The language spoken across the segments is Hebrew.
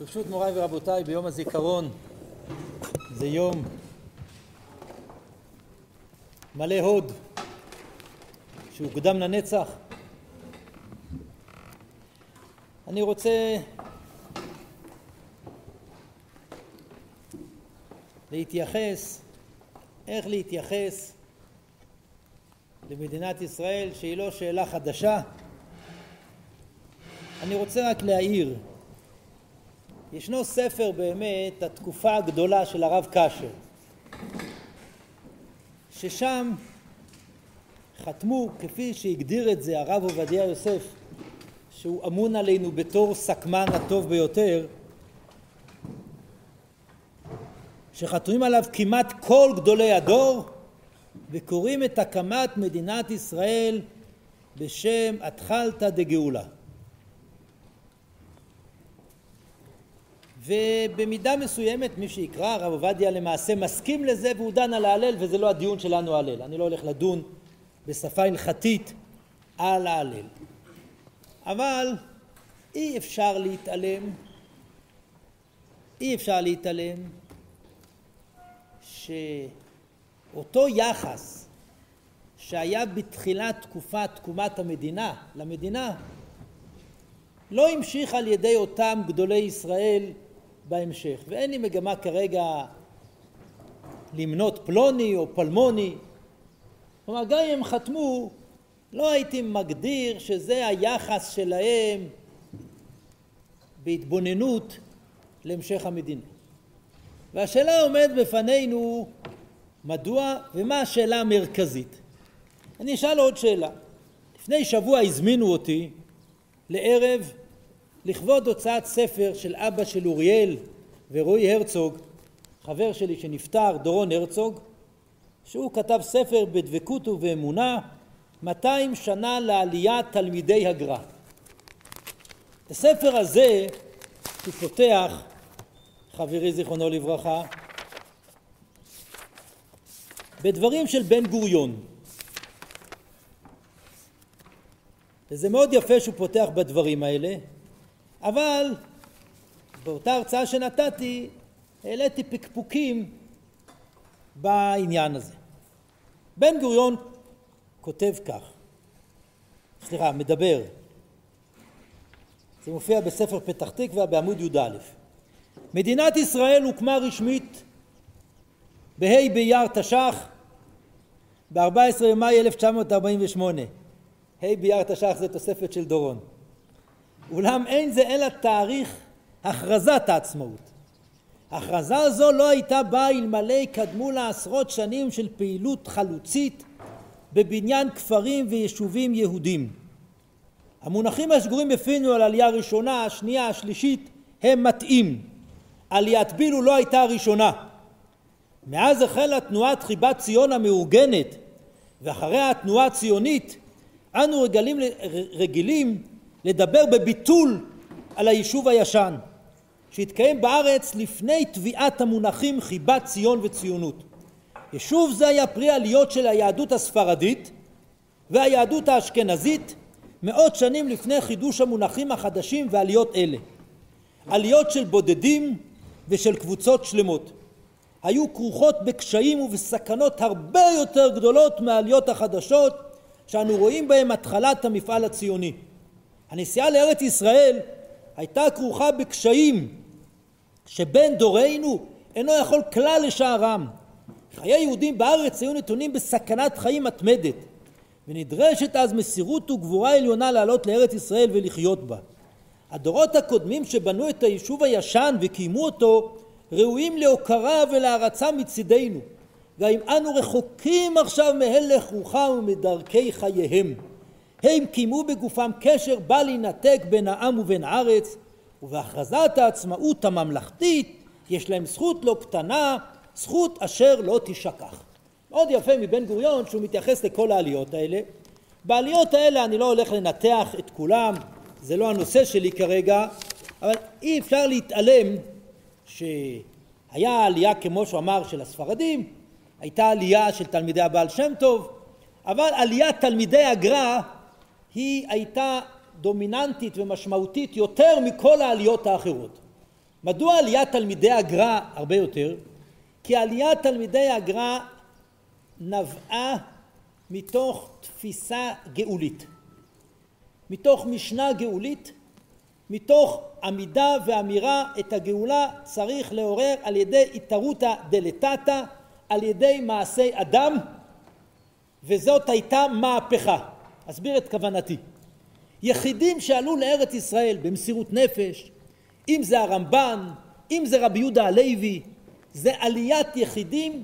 ברשות מוריי ורבותיי, ביום הזיכרון זה יום מלא הוד שהוא קודם לנצח. אני רוצה להתייחס, איך להתייחס למדינת ישראל שהיא לא שאלה חדשה. אני רוצה רק להעיר ישנו ספר באמת, התקופה הגדולה של הרב קשר, ששם חתמו, כפי שהגדיר את זה הרב עובדיה יוסף, שהוא אמון עלינו בתור סכמן הטוב ביותר, שחתומים עליו כמעט כל גדולי הדור וקוראים את הקמת מדינת ישראל בשם התחלתא דגאולה. ובמידה מסוימת מי שיקרא הרב עובדיה למעשה מסכים לזה והוא דן על ההלל וזה לא הדיון שלנו ההלל אני לא הולך לדון בשפה הלכתית על ההלל. אבל אי אפשר להתעלם אי אפשר להתעלם שאותו יחס שהיה בתחילת תקופת תקומת המדינה למדינה לא המשיך על ידי אותם גדולי ישראל בהמשך. ואין לי מגמה כרגע למנות פלוני או פלמוני. כלומר, גם אם הם חתמו, לא הייתי מגדיר שזה היחס שלהם בהתבוננות להמשך המדינה. והשאלה עומדת בפנינו מדוע ומה השאלה המרכזית. אני אשאל עוד שאלה. לפני שבוע הזמינו אותי לערב לכבוד הוצאת ספר של אבא של אוריאל ורועי הרצוג, חבר שלי שנפטר, דורון הרצוג, שהוא כתב ספר בדבקות ובאמונה, 200 שנה לעליית תלמידי הגר"א. הספר הזה, הוא פותח, חברי זיכרונו לברכה, בדברים של בן גוריון. וזה מאוד יפה שהוא פותח בדברים האלה, אבל באותה הרצאה שנתתי העליתי פקפוקים בעניין הזה. בן גוריון כותב כך, סליחה, מדבר, זה מופיע בספר פתח תקווה בעמוד י"א: מדינת ישראל הוקמה רשמית בה' באייר תש"ח ב-14 במאי 1948. ה' באייר תש"ח זה תוספת של דורון. אולם אין זה אלא תאריך הכרזת העצמאות. ההכרזה הזו לא הייתה באה אלמלא קדמו לה עשרות שנים של פעילות חלוצית בבניין כפרים ויישובים יהודים. המונחים השגורים בפינו על עלייה ראשונה, השנייה, השלישית הם מטעים. עליית בילו לא הייתה הראשונה. מאז החלה תנועת חיבת ציון המאורגנת ואחריה התנועה הציונית אנו רגילים, רגילים לדבר בביטול על היישוב הישן שהתקיים בארץ לפני טביעת המונחים חיבת ציון וציונות. יישוב זה היה פרי עליות של היהדות הספרדית והיהדות האשכנזית מאות שנים לפני חידוש המונחים החדשים ועליות אלה. עליות של בודדים ושל קבוצות שלמות. היו כרוכות בקשיים ובסכנות הרבה יותר גדולות מהעליות החדשות שאנו רואים בהם התחלת המפעל הציוני. הנסיעה לארץ ישראל הייתה כרוכה בקשיים שבן דורנו אינו יכול כלל לשערם. חיי יהודים בארץ היו נתונים בסכנת חיים מתמדת ונדרשת אז מסירות וגבורה עליונה לעלות לארץ ישראל ולחיות בה. הדורות הקודמים שבנו את היישוב הישן וקיימו אותו ראויים להוקרה ולהערצה מצידנו והאם אנו רחוקים עכשיו מהלך רוחם ומדרכי חייהם הם קיימו בגופם קשר בל יינתק בין העם ובין הארץ ובהכרזת העצמאות הממלכתית יש להם זכות לא קטנה, זכות אשר לא תשכח. מאוד יפה מבן גוריון שהוא מתייחס לכל העליות האלה. בעליות האלה אני לא הולך לנתח את כולם, זה לא הנושא שלי כרגע, אבל אי אפשר להתעלם שהיה עלייה כמו שהוא אמר של הספרדים, הייתה עלייה של תלמידי הבעל שם טוב, אבל עליית תלמידי הגר"א היא הייתה דומיננטית ומשמעותית יותר מכל העליות האחרות. מדוע עליית תלמידי הגר"א הרבה יותר? כי עליית תלמידי הגר"א נבעה מתוך תפיסה גאולית, מתוך משנה גאולית, מתוך עמידה ואמירה את הגאולה צריך לעורר על ידי התערותא דלתתא, על ידי מעשי אדם, וזאת הייתה מהפכה. אסביר את כוונתי. יחידים שעלו לארץ ישראל במסירות נפש, אם זה הרמב"ן, אם זה רבי יהודה הלוי, זה עליית יחידים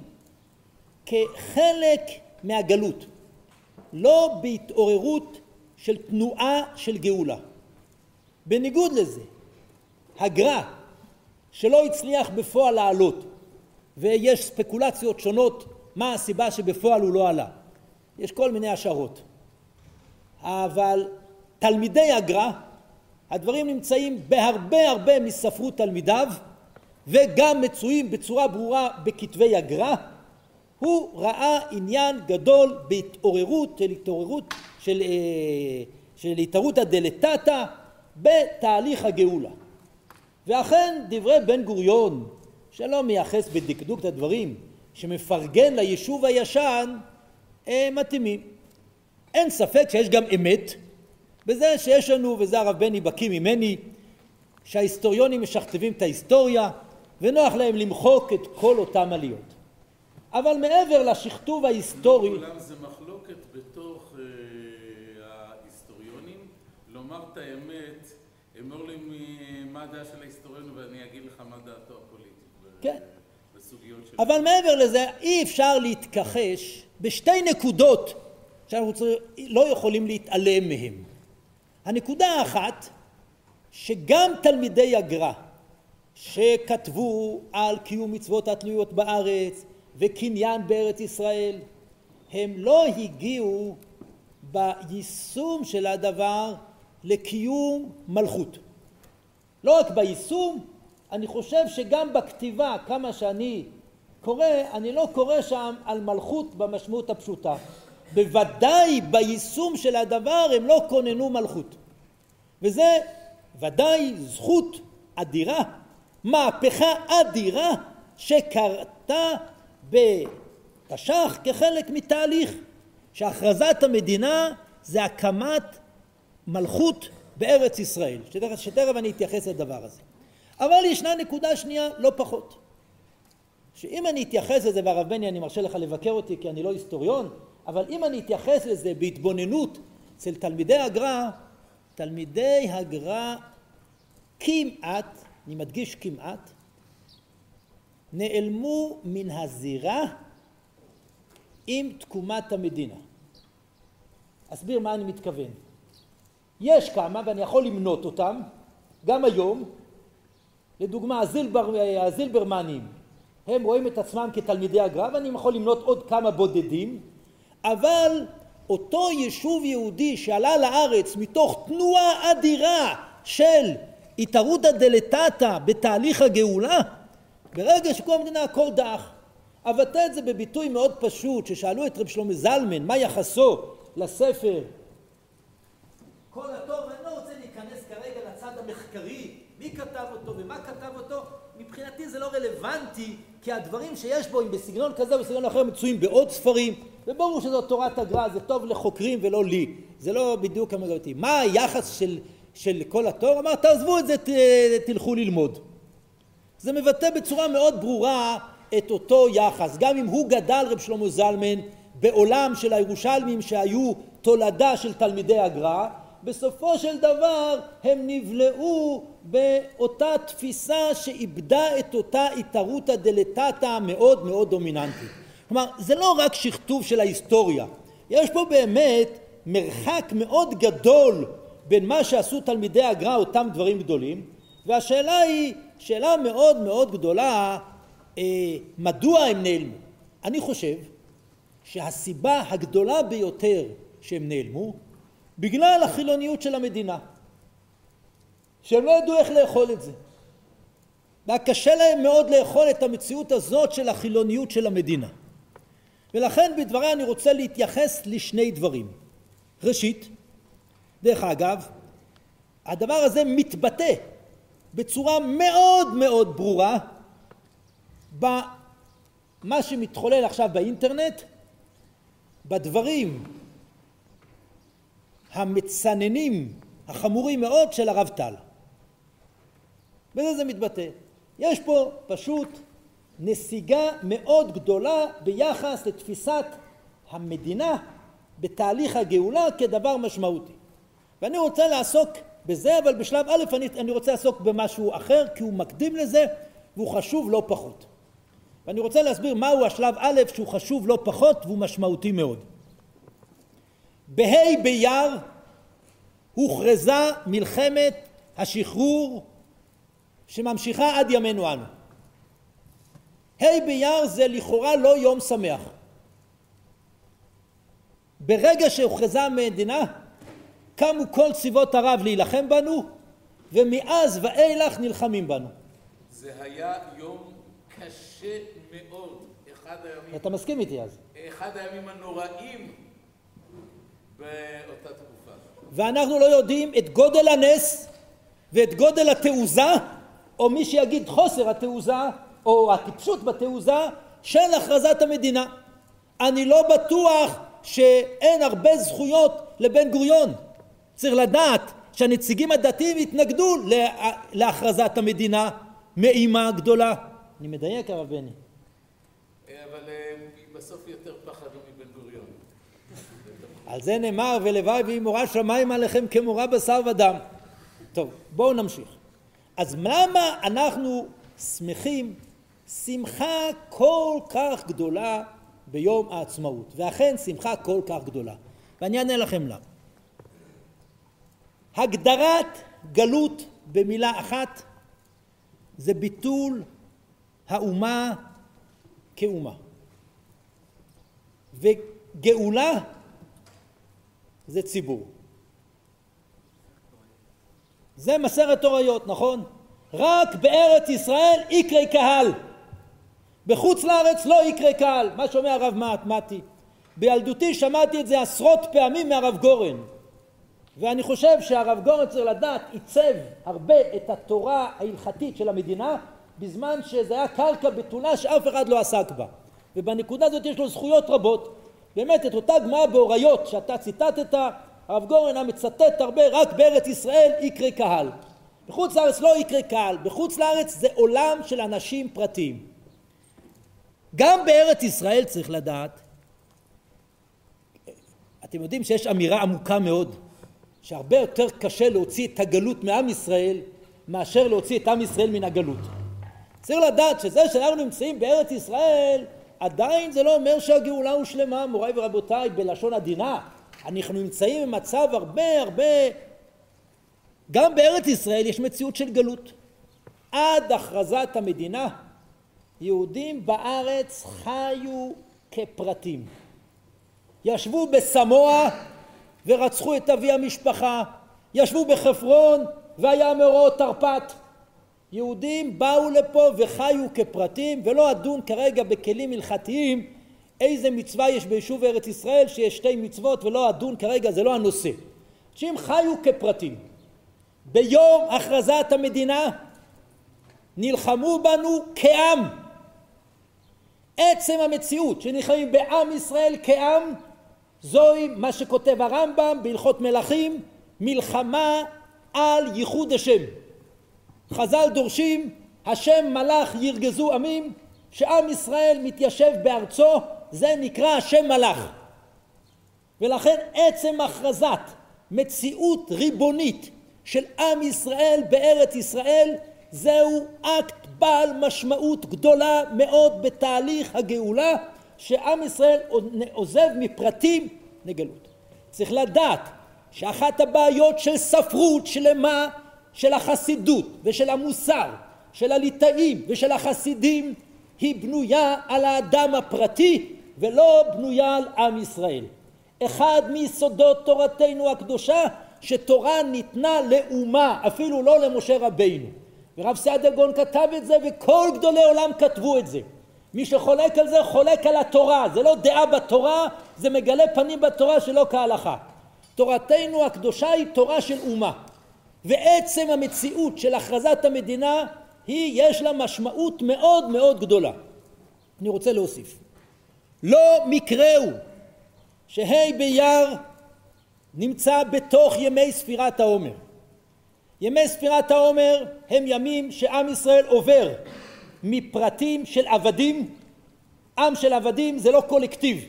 כחלק מהגלות, לא בהתעוררות של תנועה של גאולה. בניגוד לזה, הגר"א שלא הצליח בפועל לעלות ויש ספקולציות שונות מה הסיבה שבפועל הוא לא עלה, יש כל מיני השערות, אבל תלמידי הגר"א הדברים נמצאים בהרבה הרבה מספרות תלמידיו וגם מצויים בצורה ברורה בכתבי הגר"א. הוא ראה עניין גדול בהתעוררות של התעוררות של, אה, של התערותא דלתתא בתהליך הגאולה. ואכן דברי בן גוריון שלא מייחס בדקדוק את הדברים שמפרגן ליישוב הישן הם מתאימים אין ספק שיש גם אמת בזה שיש לנו, וזה הרב בני בקיא ממני, שההיסטוריונים משכתבים את ההיסטוריה ונוח להם למחוק את כל אותם עליות. אבל מעבר לשכתוב ההיסטורי... אולם זה מחלוקת בתוך אה, ההיסטוריונים, לומר את האמת, אמור לי מה הדעה של ההיסטוריון ואני אגיד לך מה דעתו הפוליטית. כן. בסוגיות של... אבל מעבר לזה אי אפשר להתכחש בשתי נקודות שאנחנו לא יכולים להתעלם מהן. הנקודה האחת שגם תלמידי הגר"א שכתבו על קיום מצוות התלויות בארץ וקניין בארץ ישראל הם לא הגיעו ביישום של הדבר לקיום מלכות. לא רק ביישום, אני חושב שגם בכתיבה, כמה שאני קורא, אני לא קורא שם על מלכות במשמעות הפשוטה. בוודאי ביישום של הדבר הם לא כוננו מלכות. וזה ודאי זכות אדירה, מהפכה אדירה שקרתה בתש"ח כחלק מתהליך שהכרזת המדינה זה הקמת מלכות בארץ ישראל, שתכף, שתכף אני אתייחס לדבר הזה. אבל ישנה נקודה שנייה לא פחות, שאם אני אתייחס לזה, והרב בני אני מרשה לך לבקר אותי כי אני לא היסטוריון, אבל אם אני אתייחס לזה בהתבוננות אצל תלמידי הגר"א, תלמידי הגר"א כמעט, אני מדגיש כמעט, נעלמו מן הזירה עם תקומת המדינה. אסביר מה אני מתכוון. יש כמה, ואני יכול למנות אותם, גם היום, לדוגמה הזילבר, הזילברמנים, הם רואים את עצמם כתלמידי הגר"א, ואני יכול למנות עוד כמה בודדים, אבל אותו יישוב יהודי שעלה לארץ מתוך תנועה אדירה של התערותא דלתתא בתהליך הגאולה, ברגע שכל המדינה הכל דח. אבטא את זה בביטוי מאוד פשוט, ששאלו את רב שלמה זלמן מה יחסו לספר כל הטוב, אני לא רוצה להיכנס כרגע לצד המחקרי, מי כתב אותו ומה כתב אותו, מבחינתי זה לא רלוונטי, כי הדברים שיש בו, אם בסגנון כזה או בסגנון אחר, מצויים בעוד ספרים, וברור שזו תורת הגר"א, זה טוב לחוקרים ולא לי, זה לא בדיוק המגרתי. מה היחס של, של כל התור? אמר תעזבו את זה, ת, תלכו ללמוד. זה מבטא בצורה מאוד ברורה את אותו יחס, גם אם הוא גדל רב שלמה זלמן בעולם של הירושלמים שהיו תולדה של תלמידי הגר"א, בסופו של דבר הם נבלעו באותה תפיסה שאיבדה את אותה התערותא דלתתא המאוד מאוד דומיננטית. כלומר זה לא רק שכתוב של ההיסטוריה, יש פה באמת מרחק מאוד גדול בין מה שעשו תלמידי הגר"א אותם דברים גדולים והשאלה היא שאלה מאוד מאוד גדולה אה, מדוע הם נעלמו. אני חושב שהסיבה הגדולה ביותר שהם נעלמו בגלל החילוניות של המדינה שהם לא ידעו איך לאכול את זה. והיה קשה להם מאוד לאכול את המציאות הזאת של החילוניות של המדינה ולכן בדבריי אני רוצה להתייחס לשני דברים. ראשית, דרך אגב, הדבר הזה מתבטא בצורה מאוד מאוד ברורה במה שמתחולל עכשיו באינטרנט, בדברים המצננים, החמורים מאוד של הרב טל. בזה זה מתבטא. יש פה פשוט נסיגה מאוד גדולה ביחס לתפיסת המדינה בתהליך הגאולה כדבר משמעותי. ואני רוצה לעסוק בזה, אבל בשלב א' אני, אני רוצה לעסוק במשהו אחר, כי הוא מקדים לזה והוא חשוב לא פחות. ואני רוצה להסביר מהו השלב א' שהוא חשוב לא פחות והוא משמעותי מאוד. בה' באייר הוכרזה מלחמת השחרור שממשיכה עד ימינו אנו. ה' באייר זה לכאורה לא יום שמח. ברגע שהוכרזה המדינה קמו כל צבאות ערב להילחם בנו ומאז ואילך נלחמים בנו. זה היה יום קשה מאוד, אחד הימים... אתה מסכים איתי אז? אחד הימים הנוראים באותה תקופה. ואנחנו לא יודעים את גודל הנס ואת גודל התעוזה, או מי שיגיד חוסר התעוזה, או הטיפשות בתעוזה, של הכרזת המדינה. אני לא בטוח שאין הרבה זכויות לבן גוריון. צריך לדעת שהנציגים הדתיים התנגדו להכרזת המדינה מאימה גדולה. אני מדייק הרב בני. אבל אה, בסוף יותר פחדו מבן גוריון. על זה נאמר ולוואי והיא מורה שמיים עליכם כמורה בשר ודם. טוב בואו נמשיך. אז למה אנחנו שמחים שמחה כל כך גדולה ביום העצמאות. ואכן שמחה כל כך גדולה. ואני אענה לכם למה. הגדרת גלות במילה אחת זה ביטול האומה כאומה. וגאולה זה ציבור. זה מסרת תוריות נכון? רק בארץ ישראל יקרה קהל בחוץ לארץ לא יקרה קהל מה שאומר הרב מתי. בילדותי שמעתי את זה עשרות פעמים מהרב גורן. ואני חושב שהרב גורן צריך לדעת עיצב הרבה את התורה ההלכתית של המדינה בזמן שזה היה קרקע בתולה שאף אחד לא עסק בה. ובנקודה הזאת יש לו זכויות רבות. באמת את אותה גמרא באוריות שאתה ציטטת הרב גורן היה מצטט הרבה רק בארץ ישראל יקרה קהל בחוץ לארץ לא יקרה קהל בחוץ לארץ זה עולם של אנשים פרטיים גם בארץ ישראל צריך לדעת אתם יודעים שיש אמירה עמוקה מאוד שהרבה יותר קשה להוציא את הגלות מעם ישראל מאשר להוציא את עם ישראל מן הגלות. צריך לדעת שזה שאנחנו נמצאים בארץ ישראל עדיין זה לא אומר שהגאולה הושלמה מוריי ורבותיי בלשון עדינה אנחנו נמצאים במצב הרבה הרבה גם בארץ ישראל יש מציאות של גלות עד הכרזת המדינה יהודים בארץ חיו כפרטים ישבו בסמואה ורצחו את אבי המשפחה, ישבו בחפרון והיה מאורעות תרפ"ט. יהודים באו לפה וחיו כפרטים ולא אדון כרגע בכלים הלכתיים איזה מצווה יש ביישוב ארץ ישראל שיש שתי מצוות ולא אדון כרגע זה לא הנושא. אנשים חיו כפרטים. ביום הכרזת המדינה נלחמו בנו כעם. עצם המציאות שנלחמים בעם ישראל כעם זוהי מה שכותב הרמב"ם בהלכות מלכים מלחמה על ייחוד השם. חז"ל דורשים השם מלאך ירגזו עמים שעם ישראל מתיישב בארצו זה נקרא השם מלאך. ולכן עצם הכרזת מציאות ריבונית של עם ישראל בארץ ישראל זהו אקט בעל משמעות גדולה מאוד בתהליך הגאולה שעם ישראל עוזב מפרטים לגלות. צריך לדעת שאחת הבעיות של ספרות שלמה של החסידות ושל המוסר של הליטאים ושל החסידים היא בנויה על האדם הפרטי ולא בנויה על עם ישראל. אחד מיסודות תורתנו הקדושה שתורה ניתנה לאומה אפילו לא למשה רבינו ורב סעדיה גאון כתב את זה וכל גדולי עולם כתבו את זה מי שחולק על זה חולק על התורה, זה לא דעה בתורה, זה מגלה פנים בתורה שלא כהלכה. תורתנו הקדושה היא תורה של אומה. ועצם המציאות של הכרזת המדינה היא יש לה משמעות מאוד מאוד גדולה. אני רוצה להוסיף. לא מקרה הוא שה' באייר נמצא בתוך ימי ספירת העומר. ימי ספירת העומר הם ימים שעם ישראל עובר מפרטים של עבדים, עם של עבדים זה לא קולקטיב,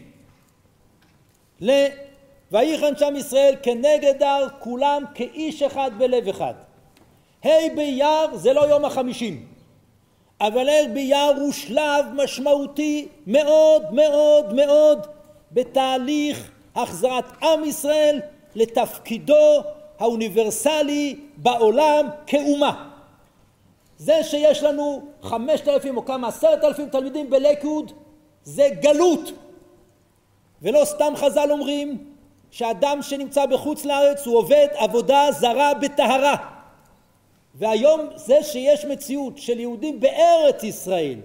ויחן שם ישראל כנגד הר כולם כאיש אחד בלב אחד. ה' באייר זה לא יום החמישים, אבל ה' באייר הוא שלב משמעותי מאוד מאוד מאוד בתהליך החזרת עם ישראל לתפקידו האוניברסלי בעולם כאומה. זה שיש לנו חמשת אלפים או כמה עשרת אלפים תלמידים בלקוד זה גלות. ולא סתם חז"ל אומרים שאדם שנמצא בחוץ לארץ הוא עובד עבודה זרה בטהרה. והיום זה שיש מציאות של יהודים בארץ ישראל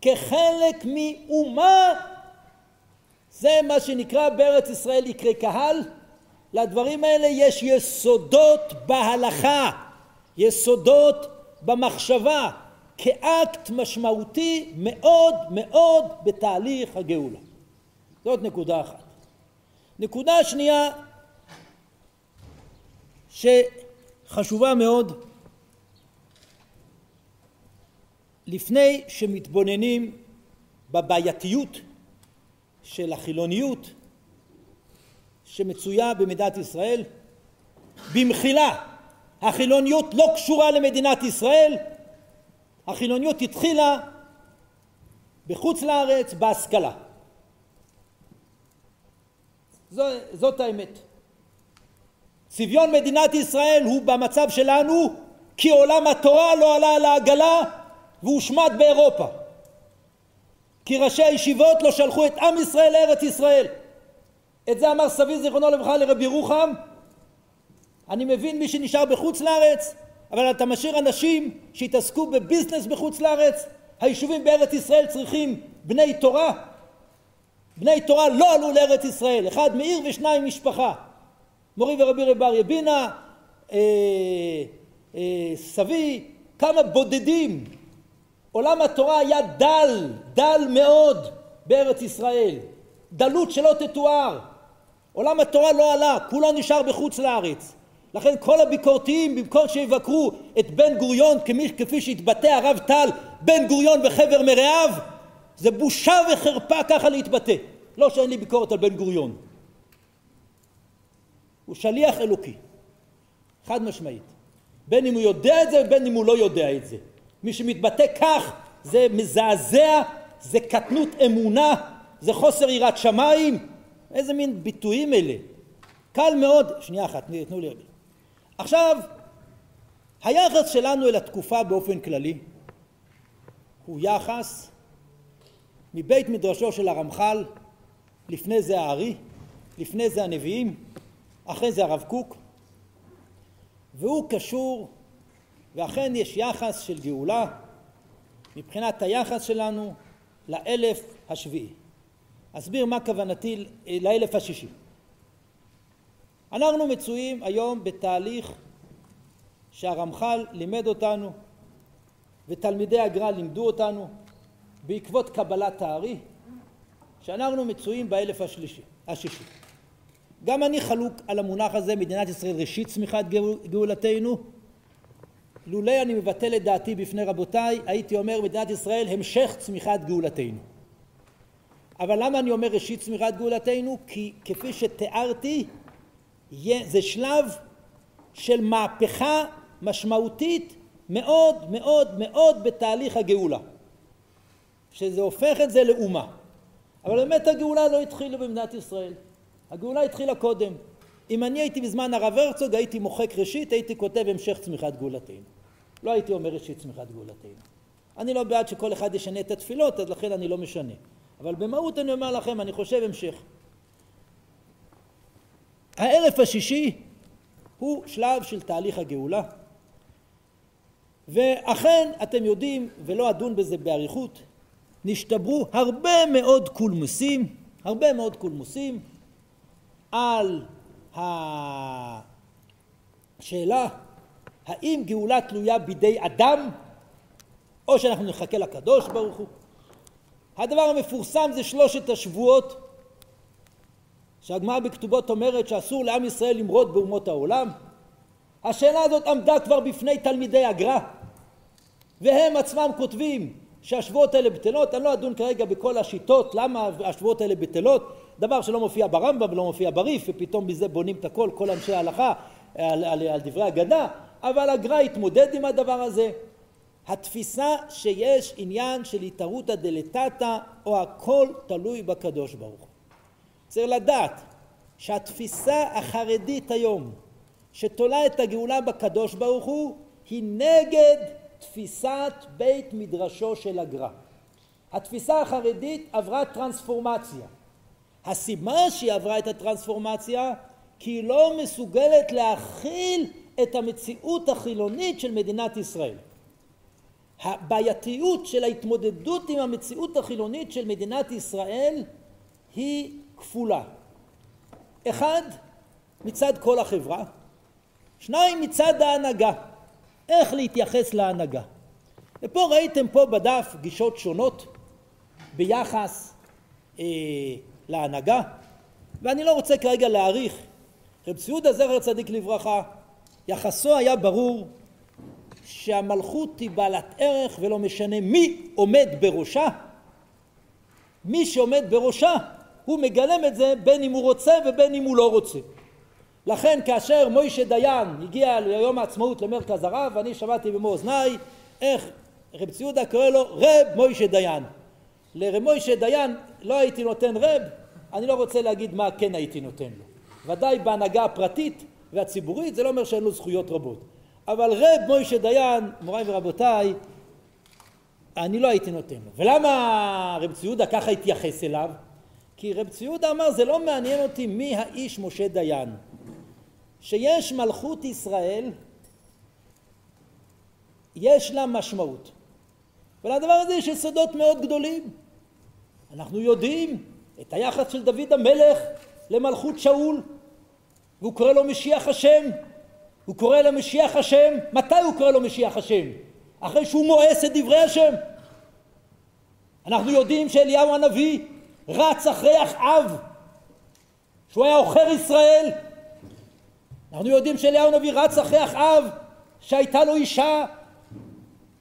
כחלק מאומה זה מה שנקרא בארץ ישראל יקרה קהל לדברים האלה יש יסודות בהלכה יסודות במחשבה כאקט משמעותי מאוד מאוד בתהליך הגאולה. זאת נקודה אחת. נקודה שנייה שחשובה מאוד לפני שמתבוננים בבעייתיות של החילוניות שמצויה במדינת ישראל במחילה החילוניות לא קשורה למדינת ישראל החילוניות התחילה בחוץ לארץ בהשכלה זו, זאת האמת. צביון מדינת ישראל הוא במצב שלנו כי עולם התורה לא עלה על העגלה והושמד באירופה. כי ראשי הישיבות לא שלחו את עם ישראל לארץ ישראל. את זה אמר סבי זיכרונו לברכה לרבי ירוחם. אני מבין מי שנשאר בחוץ לארץ, אבל אתה משאיר אנשים שהתעסקו בביזנס בחוץ לארץ. היישובים בארץ ישראל צריכים בני תורה, בני תורה לא עלו לארץ ישראל, אחד מעיר ושניים משפחה. מורי ורבי רב אריה בינה, אה, אה, סבי, כמה בודדים. עולם התורה היה דל, דל מאוד בארץ ישראל. דלות שלא תתואר. עולם התורה לא עלה, כולו נשאר בחוץ לארץ. לכן כל הביקורתיים במקום שיבקרו את בן גוריון כמי, כפי שהתבטא הרב טל בן גוריון וחבר מרעיו זה בושה וחרפה ככה להתבטא. לא שאין לי ביקורת על בן גוריון. הוא שליח אלוקי. חד משמעית. בין אם הוא יודע את זה ובין אם הוא לא יודע את זה. מי שמתבטא כך זה מזעזע, זה קטנות אמונה, זה חוסר יראת שמיים. איזה מין ביטויים אלה. קל מאוד, שנייה אחת, תנו לי רגע. עכשיו, היחס שלנו אל התקופה באופן כללי הוא יחס מבית מדרשו של הרמח"ל, לפני זה הארי, לפני זה הנביאים, אחרי זה הרב קוק, והוא קשור, ואכן יש יחס של גאולה מבחינת היחס שלנו לאלף השביעי. אסביר מה כוונתי לאלף השישי. אנחנו מצויים היום בתהליך שהרמח"ל לימד אותנו ותלמידי הגר"א לימדו אותנו בעקבות קבלת הארי שאנחנו מצויים באלף השלישי, השישי. גם אני חלוק על המונח הזה מדינת ישראל ראשית צמיחת גאולתנו לולא אני מבטל את דעתי בפני רבותיי הייתי אומר מדינת ישראל המשך צמיחת גאולתנו אבל למה אני אומר ראשית צמיחת גאולתנו? כי כפי שתיארתי זה שלב של מהפכה משמעותית מאוד מאוד מאוד בתהליך הגאולה. שזה הופך את זה לאומה. אבל באמת הגאולה לא התחילה במדינת ישראל. הגאולה התחילה קודם. אם אני הייתי בזמן הרב הרצוג הייתי מוחק ראשית הייתי כותב המשך צמיחת גאולתנו. לא הייתי אומר ראשית צמיחת גאולתנו. אני לא בעד שכל אחד ישנה את התפילות אז לכן אני לא משנה אבל במהות אני אומר לכם אני חושב המשך האלף השישי הוא שלב של תהליך הגאולה ואכן אתם יודעים ולא אדון בזה באריכות נשתברו הרבה מאוד קולמוסים הרבה מאוד קולמוסים על השאלה האם גאולה תלויה בידי אדם, או שאנחנו נחכה לקדוש ברוך הוא? הדבר המפורסם זה שלושת השבועות שהגמרא בכתובות אומרת שאסור לעם ישראל למרוד באומות העולם. השאלה הזאת עמדה כבר בפני תלמידי הגר"א והם עצמם כותבים שהשבועות האלה בטלות, אני לא אדון כרגע בכל השיטות למה השבועות האלה בטלות, דבר שלא מופיע ברמב"ם ולא מופיע בריף ופתאום בזה בונים את הכל, כל אנשי ההלכה על, על, על דברי אגדה, אבל הגר"א התמודד עם הדבר הזה. התפיסה שיש עניין של התערותא דלתתא או הכל תלוי בקדוש ברוך הוא. צריך לדעת שהתפיסה החרדית היום שתולה את הגאולה בקדוש ברוך הוא היא נגד תפיסת בית מדרשו של הגר"א. התפיסה החרדית עברה טרנספורמציה. הסיבה שהיא עברה את הטרנספורמציה כי היא לא מסוגלת להכיל את המציאות החילונית של מדינת ישראל. הבעייתיות של ההתמודדות עם המציאות החילונית של מדינת ישראל היא כפולה. אחד, מצד כל החברה, שניים, מצד ההנהגה. איך להתייחס להנהגה. ופה ראיתם פה בדף גישות שונות ביחס אה, להנהגה, ואני לא רוצה כרגע להעריך. רב ציודה זכר צדיק לברכה, יחסו היה ברור שהמלכות היא בעלת ערך ולא משנה מי עומד בראשה, מי שעומד בראשה הוא מגלם את זה בין אם הוא רוצה ובין אם הוא לא רוצה. לכן כאשר מוישה דיין הגיע ליום העצמאות למרכז הרב, אני שמעתי במו אוזניי איך רב ציודה קורא לו רב מוישה דיין. לרב מוישה דיין לא הייתי נותן רב, אני לא רוצה להגיד מה כן הייתי נותן לו. ודאי בהנהגה הפרטית והציבורית זה לא אומר שאין לו זכויות רבות. אבל רב מוישה דיין, מוריי ורבותיי, אני לא הייתי נותן לו. ולמה רב ציודה ככה התייחס אליו? כי רב ציודה אמר זה לא מעניין אותי מי האיש משה דיין. שיש מלכות ישראל יש לה משמעות. ולדבר הזה יש יסודות מאוד גדולים. אנחנו יודעים את היחס של דוד המלך למלכות שאול, והוא קורא לו משיח השם. הוא קורא למשיח השם, מתי הוא קורא לו משיח השם? אחרי שהוא מואס את דברי השם. אנחנו יודעים שאליהו הנביא רץ אחרי אחאב, שהוא היה עוכר ישראל. אנחנו יודעים שאליהו הנביא רץ אחרי אחאב, שהייתה לו אישה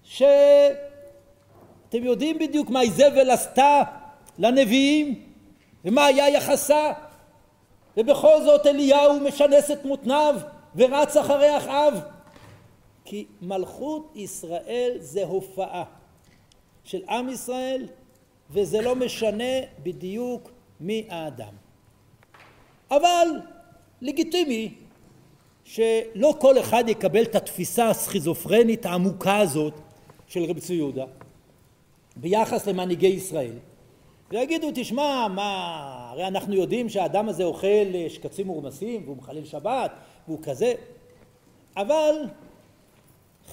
שאתם יודעים בדיוק מה איזבל עשתה לנביאים ומה היה יחסה ובכל זאת אליהו משנס את מותניו ורץ אחרי אחאב כי מלכות ישראל זה הופעה של עם ישראל וזה לא משנה בדיוק מי האדם. אבל לגיטימי שלא כל אחד יקבל את התפיסה הסכיזופרנית העמוקה הזאת של רב צבי יהודה ביחס למנהיגי ישראל ויגידו תשמע מה הרי אנחנו יודעים שהאדם הזה אוכל שקצים מורמסים והוא מחלל שבת והוא כזה אבל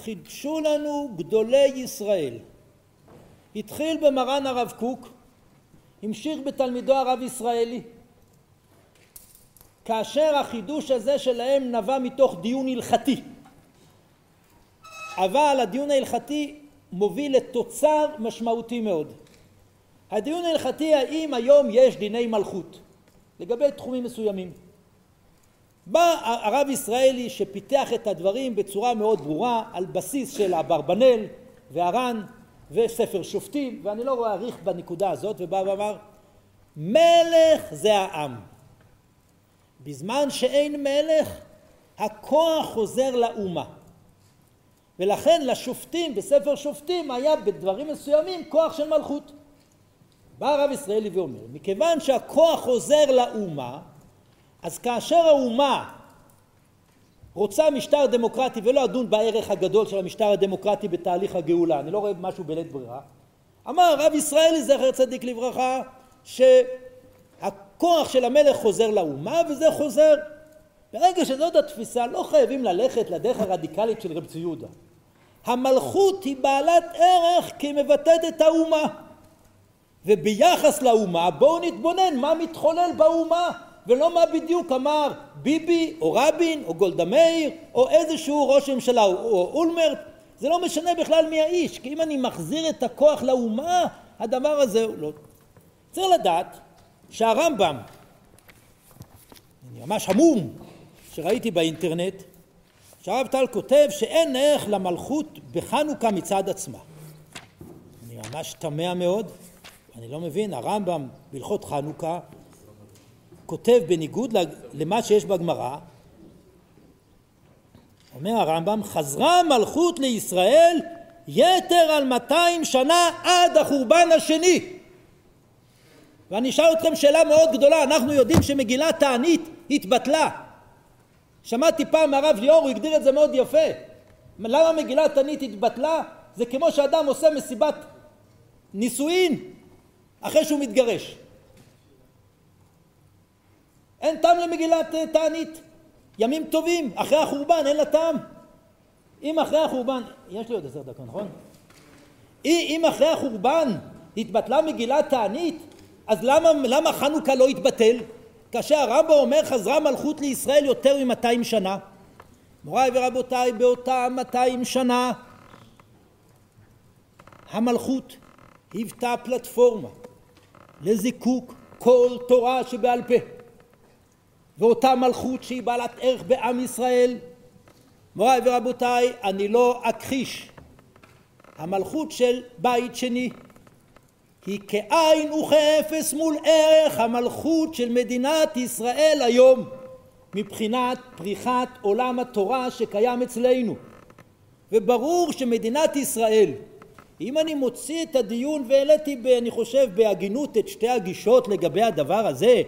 חידשו לנו גדולי ישראל התחיל במרן הרב קוק המשיך בתלמידו הרב ישראלי כאשר החידוש הזה שלהם נבע מתוך דיון הלכתי אבל הדיון ההלכתי מוביל לתוצר משמעותי מאוד. הדיון ההלכתי האם היום יש דיני מלכות לגבי תחומים מסוימים. בא הרב ישראלי שפיתח את הדברים בצורה מאוד ברורה על בסיס של אברבנאל והר"ן וספר שופטים ואני לא אאריך בנקודה הזאת ובא ואמר מלך זה העם בזמן שאין מלך הכוח חוזר לאומה ולכן לשופטים בספר שופטים היה בדברים מסוימים כוח של מלכות. בא הרב ישראלי ואומר, מכיוון שהכוח חוזר לאומה, אז כאשר האומה רוצה משטר דמוקרטי ולא אדון בערך הגדול של המשטר הדמוקרטי בתהליך הגאולה, אני לא רואה משהו בלית ברירה, אמר הרב ישראלי זכר צדיק לברכה שהכוח של המלך חוזר לאומה וזה חוזר. ברגע שזאת התפיסה לא חייבים ללכת לדרך הרדיקלית של רב ציודה. המלכות היא בעלת ערך כי היא מבטאת את האומה וביחס לאומה בואו נתבונן מה מתחולל באומה ולא מה בדיוק אמר ביבי או רבין או גולדה מאיר או איזשהו ראש ממשלה או אולמרט. זה לא משנה בכלל מי האיש כי אם אני מחזיר את הכוח לאומה הדבר הזה הוא לא צריך לדעת שהרמב"ם אני ממש המום שראיתי באינטרנט שהרב טל כותב שאין ערך למלכות בחנוכה מצד עצמה. אני ממש תמה מאוד אני לא מבין הרמב"ם בהלכות חנוכה כותב בניגוד למה שיש בגמרא אומר הרמב"ם חזרה המלכות לישראל יתר על 200 שנה עד החורבן השני. ואני אשאל אתכם שאלה מאוד גדולה אנחנו יודעים שמגילת תענית התבטלה. שמעתי פעם מהרב ליאור הוא הגדיר את זה מאוד יפה. למה מגילת תענית התבטלה? זה כמו שאדם עושה מסיבת נישואין אחרי שהוא מתגרש אין טעם למגילת אה, תענית. ימים טובים, אחרי החורבן, אין לה טעם. אם אחרי החורבן, יש לי עוד עשר דקות, נכון? אם אחרי החורבן התבטלה מגילת תענית, אז למה, למה חנוכה לא התבטל? כאשר הרמב"ם אומר חזרה מלכות לישראל יותר מ-200 שנה. מוריי ורבותיי, באותם 200 שנה המלכות היוותה פלטפורמה לזיקוק כל תורה שבעל פה. ואותה מלכות שהיא בעלת ערך בעם ישראל. מוריי ורבותיי אני לא אכחיש. המלכות של בית שני היא כאין וכאפס מול ערך המלכות של מדינת ישראל היום מבחינת פריחת עולם התורה שקיים אצלנו. וברור שמדינת ישראל אם אני מוציא את הדיון והעליתי אני חושב בהגינות את שתי הגישות לגבי הדבר הזה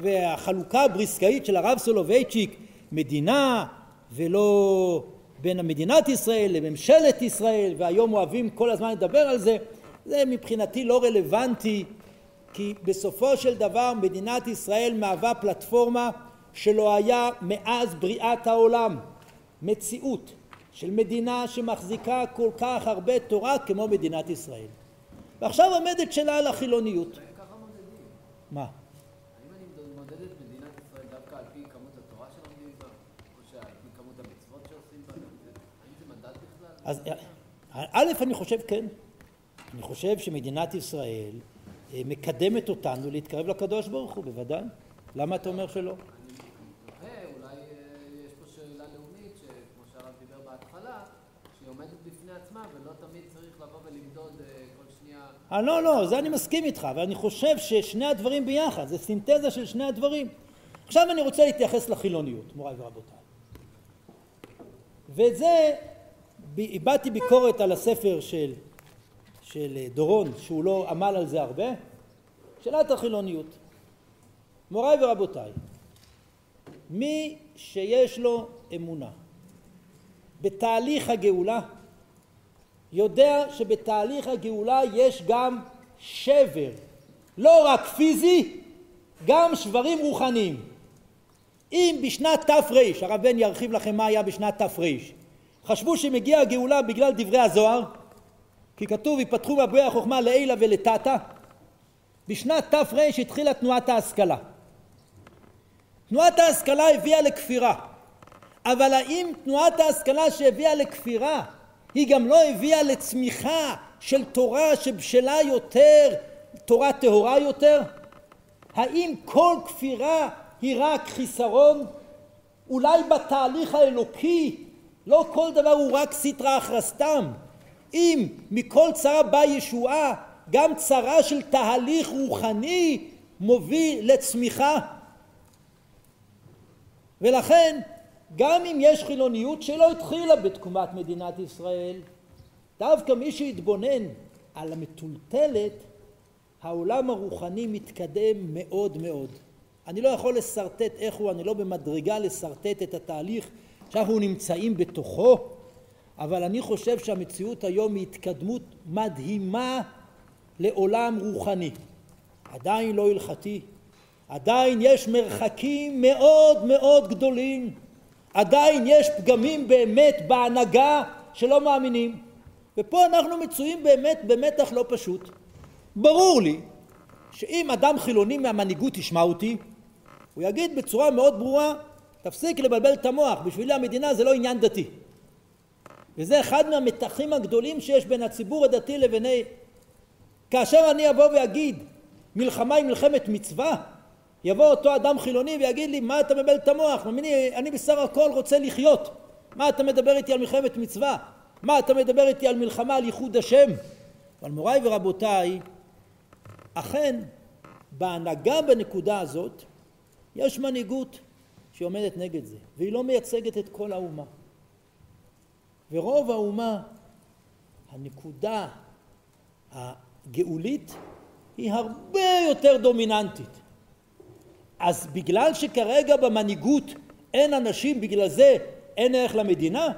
והחלוקה הבריסקאית של הרב סולובייצ'יק מדינה ולא בין מדינת ישראל לממשלת ישראל והיום אוהבים כל הזמן לדבר על זה זה מבחינתי לא רלוונטי כי בסופו של דבר מדינת ישראל מהווה פלטפורמה שלא היה מאז בריאת העולם. מציאות של מדינה שמחזיקה כל כך הרבה תורה כמו מדינת ישראל. ועכשיו עומדת שאלה על החילוניות. מה? אז א', אני חושב כן. אני חושב שמדינת ישראל אה, מקדמת אותנו להתקרב לקדוש ברוך הוא, בוודאי. למה אתה אומר שלא? אה, לא, לא, זה אני מסכים איתך, אבל אני חושב ששני הדברים ביחד, זה סינתזה של שני הדברים. עכשיו אני רוצה להתייחס לחילוניות, מוריי ורבותיי. ואת זה הבעתי ביקורת על הספר של, של דורון, שהוא לא עמל על זה הרבה, שאלת החילוניות. מוריי ורבותיי, מי שיש לו אמונה בתהליך הגאולה, יודע שבתהליך הגאולה יש גם שבר, לא רק פיזי, גם שברים רוחניים. אם בשנת תר, הרב בן ירחיב לכם מה היה בשנת תר, חשבו שמגיעה הגאולה בגלל דברי הזוהר, כי כתוב יפתחו מבואי החוכמה לעילה ולתתא. בשנת תר התחילה תנועת ההשכלה. תנועת ההשכלה הביאה לכפירה, אבל האם תנועת ההשכלה שהביאה לכפירה היא גם לא הביאה לצמיחה של תורה שבשלה יותר, תורה טהורה יותר? האם כל כפירה היא רק חיסרון? אולי בתהליך האלוקי לא כל דבר הוא רק סיטרא אחרא סתם. אם מכל צרה באה ישועה, גם צרה של תהליך רוחני מוביל לצמיחה. ולכן, גם אם יש חילוניות שלא התחילה בתקומת מדינת ישראל, דווקא מי שיתבונן על המטולטלת, העולם הרוחני מתקדם מאוד מאוד. אני לא יכול לשרטט איך הוא, אני לא במדרגה לשרטט את התהליך שאנחנו נמצאים בתוכו, אבל אני חושב שהמציאות היום היא התקדמות מדהימה לעולם רוחני. עדיין לא הלכתי, עדיין יש מרחקים מאוד מאוד גדולים, עדיין יש פגמים באמת בהנהגה שלא מאמינים, ופה אנחנו מצויים באמת במתח לא פשוט. ברור לי שאם אדם חילוני מהמנהיגות ישמע אותי, הוא יגיד בצורה מאוד ברורה, תפסיק לבלבל את המוח, בשבילי המדינה זה לא עניין דתי. וזה אחד מהמתחים הגדולים שיש בין הציבור הדתי לביני... כאשר אני אבוא ואגיד מלחמה היא מלחמת מצווה, יבוא אותו אדם חילוני ויגיד לי מה אתה מבלבל את המוח, אני, אני בסך הכל רוצה לחיות, מה אתה מדבר איתי על מלחמת מצווה, מה אתה מדבר איתי על מלחמה על ייחוד השם, אבל מוריי ורבותיי אכן בהנהגה בנקודה הזאת יש מנהיגות שעומדת נגד זה והיא לא מייצגת את כל האומה. ורוב האומה הנקודה הגאולית היא הרבה יותר דומיננטית. אז בגלל שכרגע במנהיגות אין אנשים בגלל זה אין ערך למדינה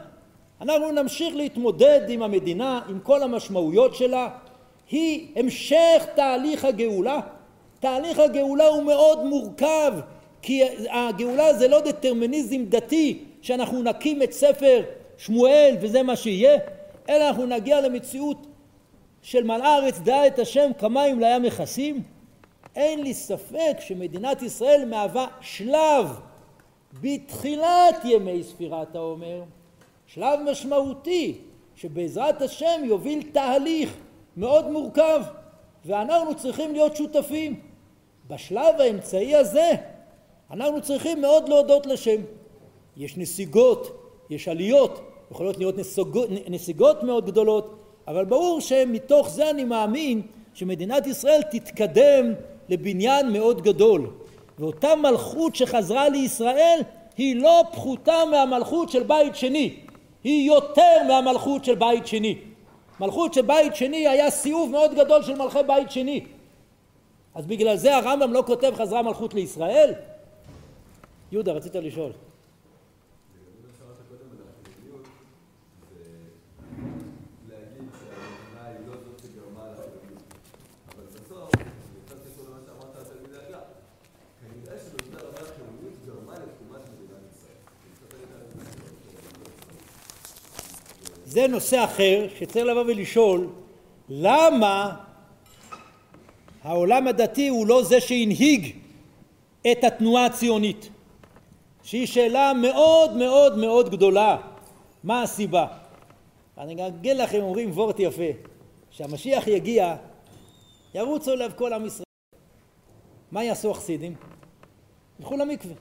אנחנו נמשיך להתמודד עם המדינה עם כל המשמעויות שלה. היא המשך תהליך הגאולה. תהליך הגאולה הוא מאוד מורכב כי הגאולה זה לא דטרמיניזם דתי שאנחנו נקים את ספר שמואל וזה מה שיהיה אלא אנחנו נגיע למציאות של מלאה הארץ דעה את השם כמים לים מכסים אין לי ספק שמדינת ישראל מהווה שלב בתחילת ימי ספירת העומר שלב משמעותי שבעזרת השם יוביל תהליך מאוד מורכב ואנחנו צריכים להיות שותפים בשלב האמצעי הזה אנחנו צריכים מאוד להודות לשם. יש נסיגות, יש עליות, יכולות להיות נסיגות, נסיגות מאוד גדולות אבל ברור שמתוך זה אני מאמין שמדינת ישראל תתקדם לבניין מאוד גדול. ואותה מלכות שחזרה לישראל היא לא פחותה מהמלכות של בית שני היא יותר מהמלכות של בית שני. מלכות של בית שני היה סיאוב מאוד גדול של מלכי בית שני. אז בגלל זה הרמב"ם לא כותב חזרה מלכות לישראל? יהודה רצית לשאול. זה נושא אחר שצריך לבוא ולשאול למה העולם הדתי הוא לא זה שהנהיג את התנועה הציונית שהיא שאלה מאוד מאוד מאוד גדולה. מה הסיבה? אני אגיד לכם אומרים וורט יפה. כשהמשיח יגיע ירוצו אליו כל עם ישראל. מה יעשו החסידים? ילכו למקווה.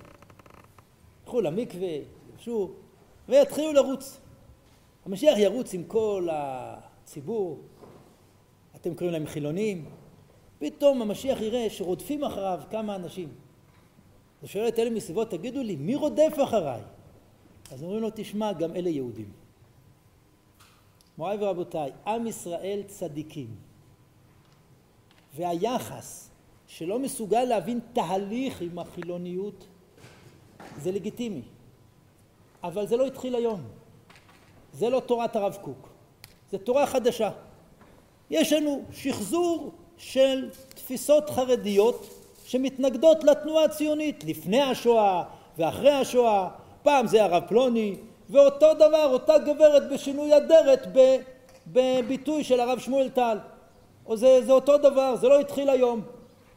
ילכו למקווה, יבשו ויתחילו לרוץ. המשיח ירוץ עם כל הציבור, אתם קוראים להם חילונים, פתאום המשיח יראה שרודפים אחריו כמה אנשים. הוא שואל את אלה מסביבות, תגידו לי, מי רודף אחריי? אז אומרים לו, תשמע, גם אלה יהודים. מוריי ורבותיי, עם ישראל צדיקים. והיחס שלא מסוגל להבין תהליך עם החילוניות זה לגיטימי. אבל זה לא התחיל היום. זה לא תורת הרב קוק, זה תורה חדשה. יש לנו שחזור של תפיסות חרדיות שמתנגדות לתנועה הציונית לפני השואה ואחרי השואה, פעם זה הרב פלוני, ואותו דבר, אותה גברת בשינוי אדרת בביטוי של הרב שמואל טל. זה, זה אותו דבר, זה לא התחיל היום.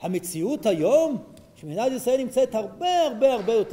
המציאות היום, שמדינת ישראל נמצאת הרבה הרבה הרבה יותר